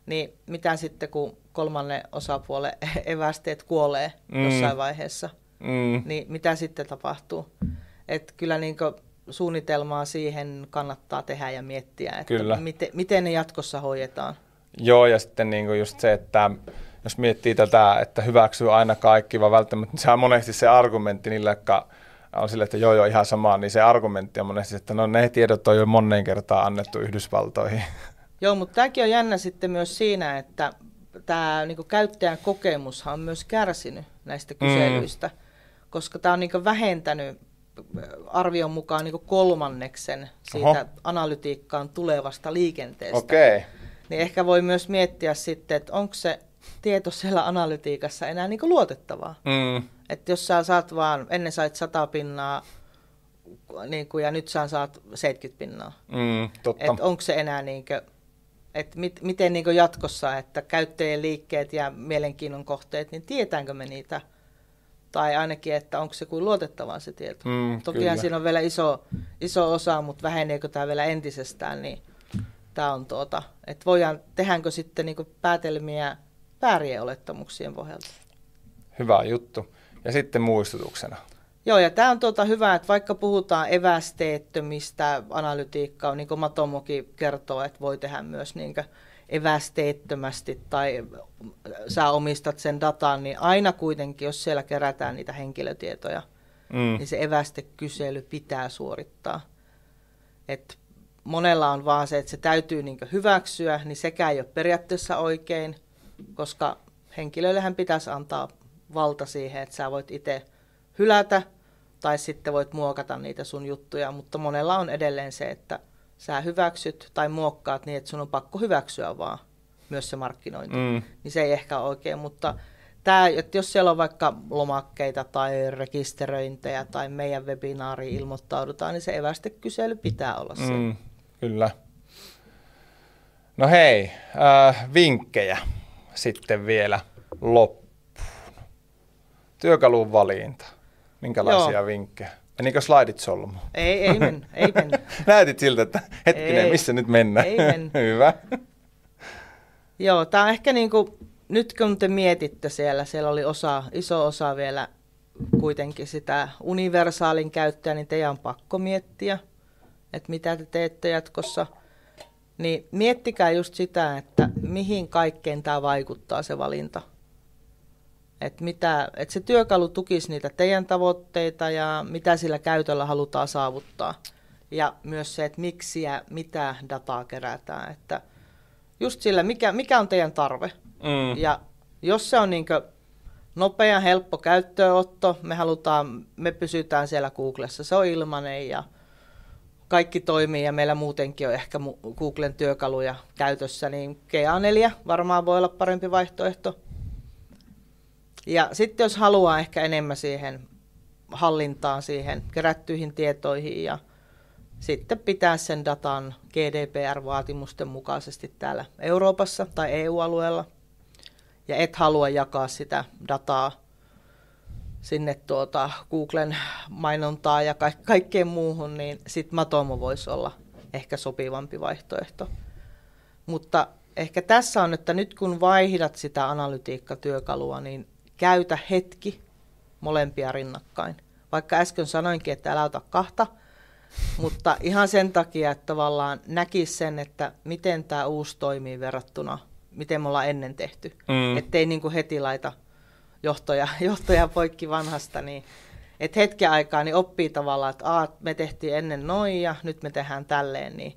Niin mitä sitten, kun kolmannen osapuolen evästeet kuolee Mm. jossain vaiheessa, Mm, niin mitä sitten tapahtuu? Et kyllä niin suunnitelmaa siihen kannattaa tehdä ja miettiä, että Kyllä. Miten, miten ne jatkossa hoidetaan. Joo, ja sitten niin just se, että jos miettii tätä, että hyväksyy aina kaikki, vaan välttämättä, niin se on monesti se argumentti niille, jotka on sille, että joo joo ihan sama, niin se argumentti on monesti, että no ne tiedot on jo moneen kertaan annettu Yhdysvaltoihin. Joo, mutta tämäkin on jännä sitten myös siinä, että tämä niinku käyttäjän kokemushan on myös kärsinyt näistä kyselyistä, mm. koska tämä on niinku vähentänyt äh, arvion mukaan niinku kolmanneksen siitä Oho. analytiikkaan tulevasta liikenteestä. Okay. Niin ehkä voi myös miettiä sitten, että onko se tieto siellä analytiikassa enää niinku luotettavaa. Mm, Että jos sä saat vaan, ennen sait 100 pinnaa, niin kuin, ja nyt sä saat 70 pinnaa. mm, totta. Että onko se enää niinkö, että mit, miten niinkö jatkossa, että käyttäjien liikkeet ja mielenkiinnon kohteet, niin tietäänkö me niitä? Tai ainakin, että onko se kuin luotettavaa se tieto. Mm, Tokihan kyllä. siinä on vielä iso, iso osa, mutta väheneekö tämä vielä entisestään, niin tämä on tuota, että voidaan, tehdäänkö sitten niinku päätelmiä väärien olettamuksien pohjalta. Hyvä juttu. Ja sitten muistutuksena. Joo, ja tämä on tuota hyvä, että vaikka puhutaan evästeettömistä analytiikkaa, niin kuin Matomoki kertoo, että voi tehdä myös niin evästeettömästi tai sä omistat sen datan, niin aina kuitenkin, jos siellä kerätään niitä henkilötietoja, Mm, niin se evästekysely pitää suorittaa. Et monella on vaan se, että se täytyy niin hyväksyä, niin sekä ei ole periaatteessa oikein, koska henkilöillehän pitäisi antaa valta siihen, että sä voit itse hylätä tai sitten voit muokata niitä sun juttuja, mutta monella on edelleen se, että sä hyväksyt tai muokkaat niin, että sun on pakko hyväksyä vaan myös se markkinointi. mm, Niin se ei ehkä ole oikein, mutta tämä, että jos siellä on vaikka lomakkeita tai rekisteröintejä tai meidän webinaariin ilmoittaudutaan, niin se evästekysely pitää olla se. mm, kyllä. No hei, äh, vinkkejä sitten vielä loppuun. Työkalun valinta. Minkälaisia Joo. vinkkejä? Menikö slaidit solmu? Ei, ei men, ei men. Näytit siltä, että hetkinen, ei, missä nyt mennään? Ei men. Hyvä. Joo, tämä on ehkä niin kuin, nyt kun te mietitte siellä, siellä oli osa, iso osa vielä kuitenkin sitä universaalin käyttöä, niin teidän on pakko miettiä, että mitä te teette jatkossa. Niin miettikää just sitä, että mihin kaikkeen tämä vaikuttaa se valinta. Että, mitä, että se työkalu tukisi niitä teidän tavoitteita ja mitä sillä käytöllä halutaan saavuttaa. Ja myös se, että miksi ja mitä dataa kerätään. Että just sillä, mikä, mikä on teidän tarve. Mm. Ja jos se on niin nopea, helppo käyttöönotto, me halutaan, me pysytään siellä Googlessa, se on ilmanen ja kaikki toimii ja meillä muutenkin on ehkä Googlen työkaluja käytössä, niin GA4 varmaan voi olla parempi vaihtoehto. Ja sitten jos haluaa ehkä enemmän siihen hallintaan, siihen kerättyihin tietoihin ja sitten pitää sen datan GDPR-vaatimusten mukaisesti täällä Euroopassa tai EU-alueella. Ja et halua jakaa sitä dataa sinne tuota Googlen mainontaa ja ka- kaikkeen muuhun, niin sitten Matomo voisi olla ehkä sopivampi vaihtoehto. Mutta ehkä tässä on, että nyt kun vaihdat sitä analytiikkatyökalua, niin käytä hetki molempia rinnakkain. Vaikka äsken sanoinkin, että älä ota kahta, mutta ihan sen takia, että tavallaan näkisi sen, että miten tämä uusi toimii verrattuna, miten me ollaan ennen tehty. Mm. Ettei niin kuin heti laita johtoja, johtoja poikki vanhasta, niin että hetken aikaa niin oppii tavallaan, että Aa, me tehtiin ennen noin ja nyt me tehdään tälleen, niin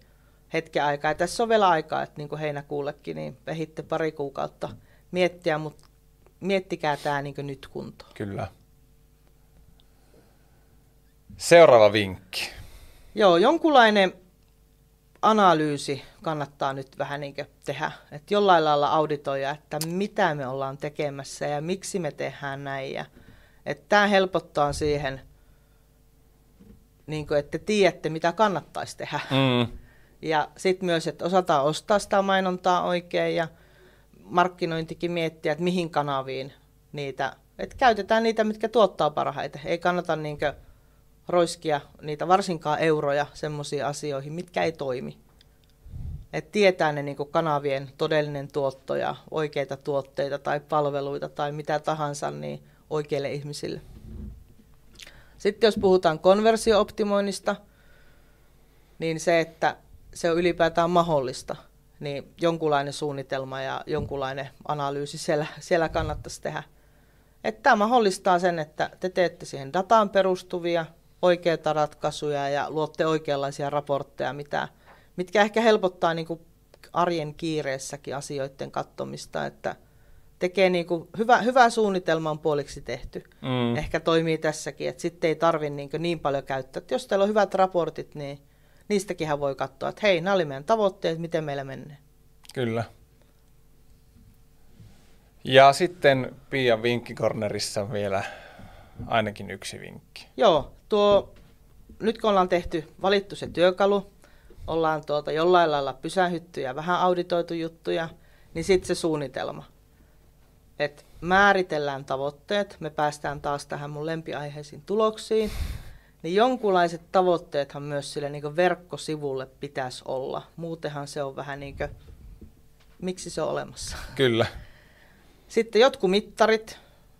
hetken aikaa. Ja tässä on vielä aikaa, että niin kuin heinäkuullekin, niin vehitte pari kuukautta miettiä, mutta miettikää tämä niin nyt kuntoon. Kyllä. Seuraava vinkki. Joo, jonkunlainen analyysi kannattaa nyt vähän niin tehdä. Että jollain lailla auditoida, että mitä me ollaan tekemässä ja miksi me tehdään näin. Ja, että tämä helpottaa siihen, niin kuin, että tiedätte, mitä kannattaisi tehdä. Mm. Ja sitten myös, että osataan ostaa sitä mainontaa oikein ja markkinointikin miettiä, että mihin kanaviin niitä, että käytetään niitä, mitkä tuottaa parhaiten. Ei kannata niinkö roiskia niitä varsinkaan euroja semmoisiin asioihin, mitkä ei toimi. Että tietää ne niin kanavien todellinen tuotto ja oikeita tuotteita tai palveluita tai mitä tahansa niin oikeille ihmisille. Sitten jos puhutaan konversiooptimoinnista, niin se, että se on ylipäätään mahdollista, niin jonkunlainen suunnitelma ja jonkunlainen analyysi siellä, siellä kannattaisi tehdä. Että tämä mahdollistaa sen, että te teette siihen dataan perustuvia oikeita ratkaisuja ja luotte oikeanlaisia raportteja, mitä, mitkä ehkä helpottaa niin kuin arjen kiireessäkin asioiden katsomista, että tekee niin kuin hyvä, hyvä suunnitelma on puoliksi tehty. Mm. Ehkä toimii tässäkin, että sitten ei tarvitse niin, niin paljon käyttää. Että jos teillä on hyvät raportit, niin niistäkin voi katsoa, että hei, nämä oli meidän tavoitteet, miten meillä menee. Kyllä. Ja sitten Pian vinkkikornerissa vielä ainakin yksi vinkki. Joo, tuo, nyt kun ollaan tehty, valittu se työkalu, ollaan tuota jollain lailla pysähytty ja vähän auditoitu juttuja, niin sitten se suunnitelma. Et määritellään tavoitteet, me päästään taas tähän mun lempiaiheisiin tuloksiin, niin jonkunlaiset tavoitteethan myös sille niin verkkosivulle pitäisi olla. Muutenhan se on vähän niin kuin, miksi se on olemassa. Kyllä. Sitten jotkut mittarit,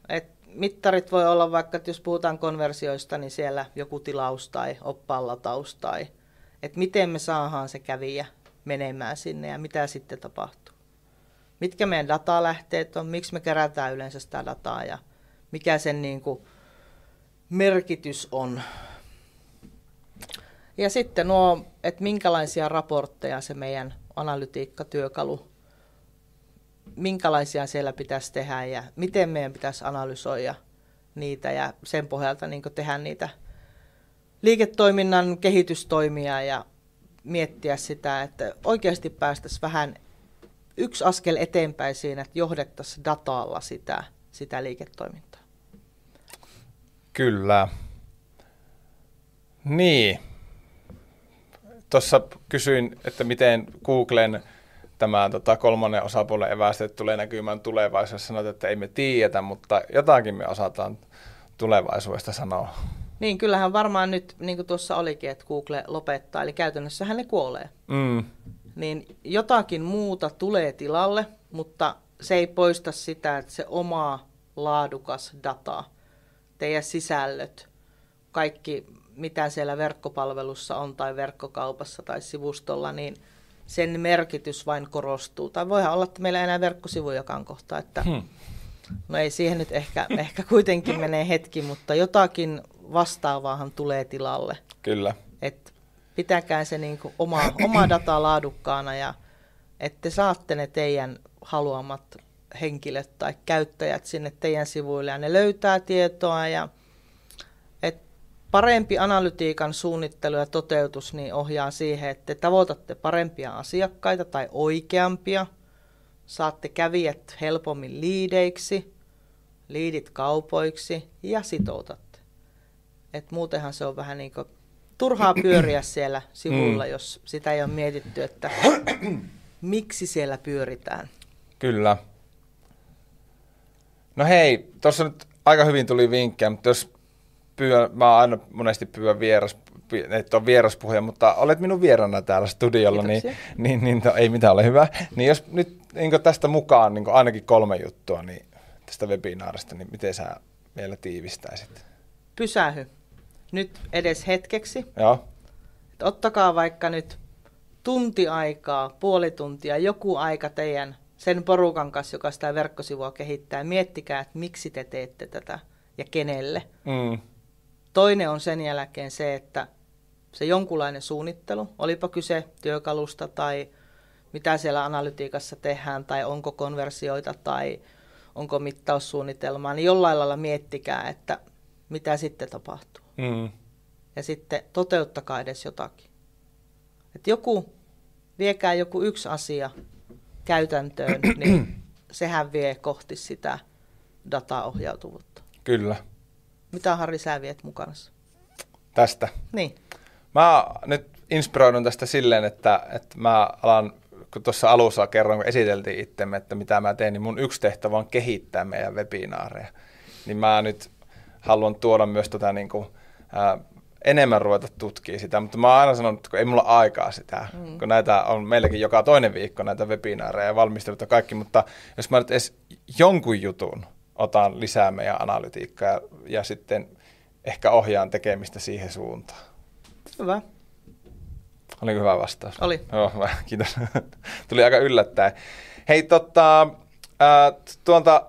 että mittarit voi olla vaikka, että jos puhutaan konversioista, niin siellä joku tilaus tai oppaalataus tai että miten me saadaan se kävijä menemään sinne ja mitä sitten tapahtuu. Mitkä meidän datalähteet on, miksi me kerätään yleensä sitä dataa ja mikä sen niin kuin merkitys on. Ja sitten nuo, että minkälaisia raportteja se meidän analytiikkatyökalu minkälaisia siellä pitäisi tehdä ja miten meidän pitäisi analysoida niitä ja sen pohjalta niin tehdä niitä liiketoiminnan kehitystoimia ja miettiä sitä, että oikeasti päästäisiin vähän yksi askel eteenpäin siinä, että johdettaisiin datalla sitä, sitä liiketoimintaa. Kyllä. Niin. Tuossa kysyin, että miten Googlen tämä tota, kolmannen osapuolen evästeet tulee näkymään tulevaisuudessa. Sanoit, että ei me tiedetä, mutta jotakin me osataan tulevaisuudesta sanoa. Niin, kyllähän varmaan nyt, niin kuin tuossa olikin, että Google lopettaa, eli käytännössä ne kuolee. Mm. Niin jotakin muuta tulee tilalle, mutta se ei poista sitä, että se oma laadukas data, teidän sisällöt, kaikki mitä siellä verkkopalvelussa on tai verkkokaupassa tai sivustolla, niin sen merkitys vain korostuu. Tai voihan olla, että meillä ei enää verkkosivujakaan kohta, että hmm. no ei siihen nyt ehkä, ehkä kuitenkin menee hetki, mutta jotakin vastaavaahan tulee tilalle. Kyllä. Et pitäkää se niin oma, oma data laadukkaana ja että saatte ne teidän haluamat henkilöt tai käyttäjät sinne teidän sivuille ja ne löytää tietoa ja parempi analytiikan suunnittelu ja toteutus niin ohjaa siihen, että te tavoitatte parempia asiakkaita tai oikeampia, saatte kävijät helpommin liideiksi, liidit kaupoiksi ja sitoutatte. Et muutenhan se on vähän niin kuin turhaa pyöriä siellä sivulla, mm. jos sitä ei ole mietitty, että miksi siellä pyöritään. Kyllä. No hei, tuossa nyt aika hyvin tuli vinkkejä, mutta jos pyydän, mä aina monesti pyydän vieras, että on vieraspuhuja, mutta olet minun vierana täällä studiolla, niin, niin, niin to, ei mitään ole hyvä. Niin jos nyt niin tästä mukaan niin ainakin kolme juttua niin tästä webinaarista, niin miten sä vielä tiivistäisit? Pysähy. Nyt edes hetkeksi. Joo. ottakaa vaikka nyt tunti aikaa, puoli tuntia, joku aika teidän sen porukan kanssa, joka sitä verkkosivua kehittää. Miettikää, että miksi te teette tätä ja kenelle. Mm. Toinen on sen jälkeen se, että se jonkunlainen suunnittelu, olipa kyse työkalusta tai mitä siellä analytiikassa tehdään tai onko konversioita tai onko mittaussuunnitelmaa, niin jollain lailla miettikää, että mitä sitten tapahtuu. Mm. Ja sitten toteuttakaa edes jotakin. Että joku, viekää joku yksi asia käytäntöön, niin sehän vie kohti sitä dataohjautuvuutta. Kyllä. Mitä Harri sä viet mukana? Tästä? Niin. Mä nyt inspiroidun tästä silleen, että, että mä alan, kun tuossa alussa kerroin, kun esiteltiin itsemme, että mitä mä teen, niin mun yksi tehtävä on kehittää meidän webinaareja. Niin mä nyt haluan tuoda myös tota niin kuin, ää, enemmän ruveta tutkimaan sitä, mutta mä oon aina sanonut, että kun ei mulla aikaa sitä, mm. kun näitä on meilläkin joka toinen viikko näitä webinaareja ja valmistelut ja kaikki, mutta jos mä nyt edes jonkun jutun otan lisää meidän analytiikkaa ja, ja sitten ehkä ohjaan tekemistä siihen suuntaan. Hyvä. Oliko hyvä vastaus? Oli. Joo, hyvä, kiitos. Tuli aika yllättäen. Hei, tota, äh, tuolta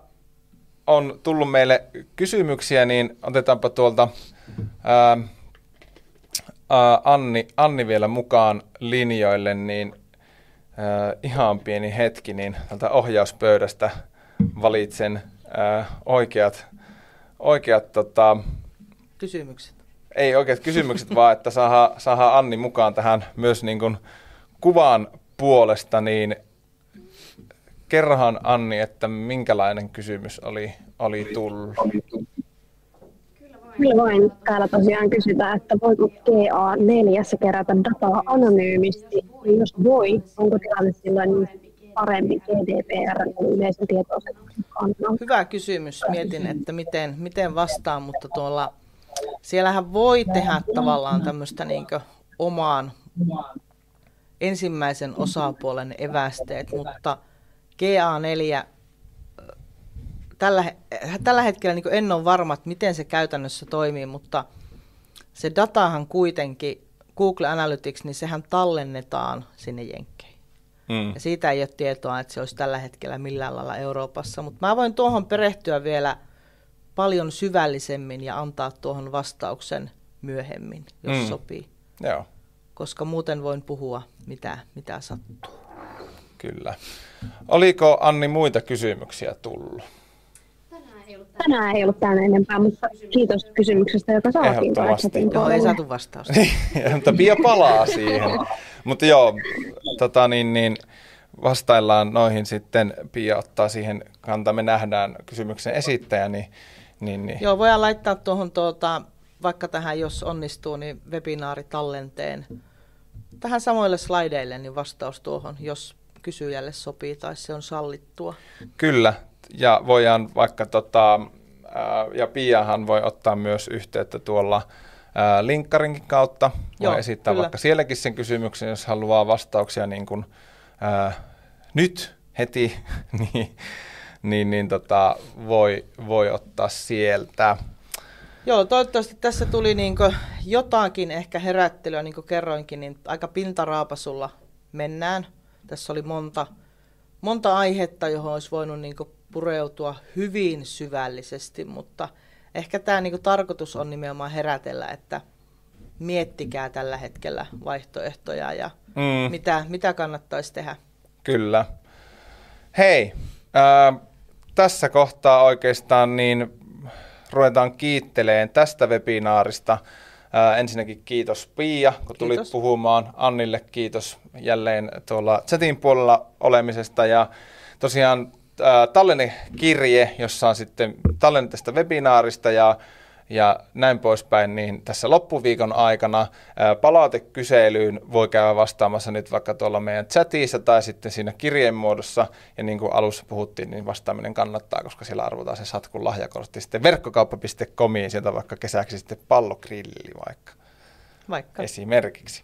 on tullut meille kysymyksiä, niin otetaanpa tuolta äh, Anni, Anni vielä mukaan linjoille, niin äh, ihan pieni hetki, niin tältä ohjauspöydästä valitsen äh, oikeat, oikeat tota, kysymykset. Ei oikeat kysymykset, vaan että saadaan, saadaan Anni mukaan tähän myös niin kuin kuvan puolesta, niin kerrohan Anni, että minkälainen kysymys oli, oli tullut. Kyllä vain. Täällä tosiaan kysytään, että voiko GA4 kerätä dataa anonyymisti. Jos voi, onko tilanne silloin parempi GDPR yleisen tietoasetuksen kannalta? Hyvä kysymys. Mietin, että miten, miten vastaan, mutta tuolla siellähän voi tehdä tavallaan tämmöistä niin omaan ensimmäisen osapuolen evästeet, mutta GA4 tällä, tällä hetkellä niin en ole varma, että miten se käytännössä toimii, mutta se datahan kuitenkin, Google Analytics, niin sehän tallennetaan sinne Jenkkeihin. Mm. Ja siitä ei ole tietoa, että se olisi tällä hetkellä millään lailla Euroopassa, mutta mä voin tuohon perehtyä vielä paljon syvällisemmin ja antaa tuohon vastauksen myöhemmin, jos mm. sopii. Joo. Koska muuten voin puhua, mitä, mitä sattuu. Kyllä. Oliko Anni muita kysymyksiä tullut? Tänään ei ollut tänne enempää, mutta kiitos kysymyksestä, joka saatiin. Ehdottomasti. Joo, ei saatu vastausta. mutta Pia palaa siihen. mutta joo, tota niin, niin, vastaillaan noihin sitten. Pia ottaa siihen kantaa. Me nähdään kysymyksen esittäjä. Niin, niin, niin. Joo, voidaan laittaa tuohon tuota, vaikka tähän, jos onnistuu, niin webinaaritallenteen tähän samoille slaideille niin vastaus tuohon, jos kysyjälle sopii tai se on sallittua. Kyllä, ja voidaan vaikka tota, ja Piahan voi ottaa myös yhteyttä tuolla linkkarinkin kautta. Voi Joo, esittää kyllä. vaikka sielläkin sen kysymyksen, jos haluaa vastauksia niin kuin, ää, nyt heti, niin, niin, niin tota, voi, voi ottaa sieltä. Joo, toivottavasti tässä tuli niin jotakin ehkä herättelyä, niin kuin kerroinkin, niin aika pintaraapasulla mennään. Tässä oli monta, monta aihetta, johon olisi voinut niin pureutua hyvin syvällisesti, mutta ehkä tämä niin tarkoitus on nimenomaan herätellä, että miettikää tällä hetkellä vaihtoehtoja ja mm. mitä, mitä kannattaisi tehdä. Kyllä. Hei, äh, tässä kohtaa oikeastaan niin ruvetaan kiitteleen tästä webinaarista. Ää, ensinnäkin kiitos Pia, kun kiitos. tulit puhumaan. Annille kiitos jälleen tuolla chatin puolella olemisesta. Ja tosiaan tallennekirje, jossa on sitten tallenne tästä webinaarista ja ja näin poispäin, niin tässä loppuviikon aikana palautekyselyyn voi käydä vastaamassa nyt vaikka tuolla meidän chatissa tai sitten siinä kirjeen muodossa. Ja niin kuin alussa puhuttiin, niin vastaaminen kannattaa, koska siellä arvotaan se satkun lahjakortti sitten verkkokauppa.comiin, sieltä vaikka kesäksi sitten pallokrilli vaikka. Vaikka. Esimerkiksi.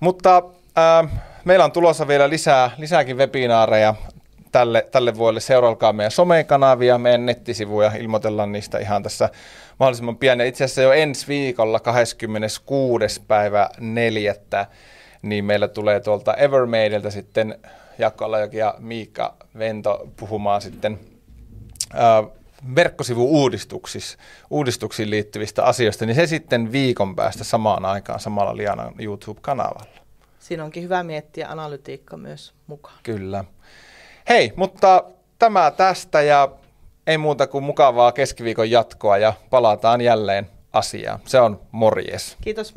Mutta ää, meillä on tulossa vielä lisää, lisääkin webinaareja tälle, tälle vuodelle. Seurailkaa meidän somekanavia, meidän nettisivuja, ilmoitellaan niistä ihan tässä mahdollisimman pian. Ja itse asiassa jo ensi viikolla 26. päivä 4. niin meillä tulee tuolta Evermadeilta sitten Jakko Alajoki ja Miikka Vento puhumaan sitten ää, verkkosivu-uudistuksiin liittyvistä asioista, niin se sitten viikon päästä samaan aikaan samalla Lianan YouTube-kanavalla. Siinä onkin hyvä miettiä analytiikka myös mukaan. Kyllä. Hei, mutta tämä tästä ja ei muuta kuin mukavaa keskiviikon jatkoa ja palataan jälleen asiaan. Se on morjes. Kiitos.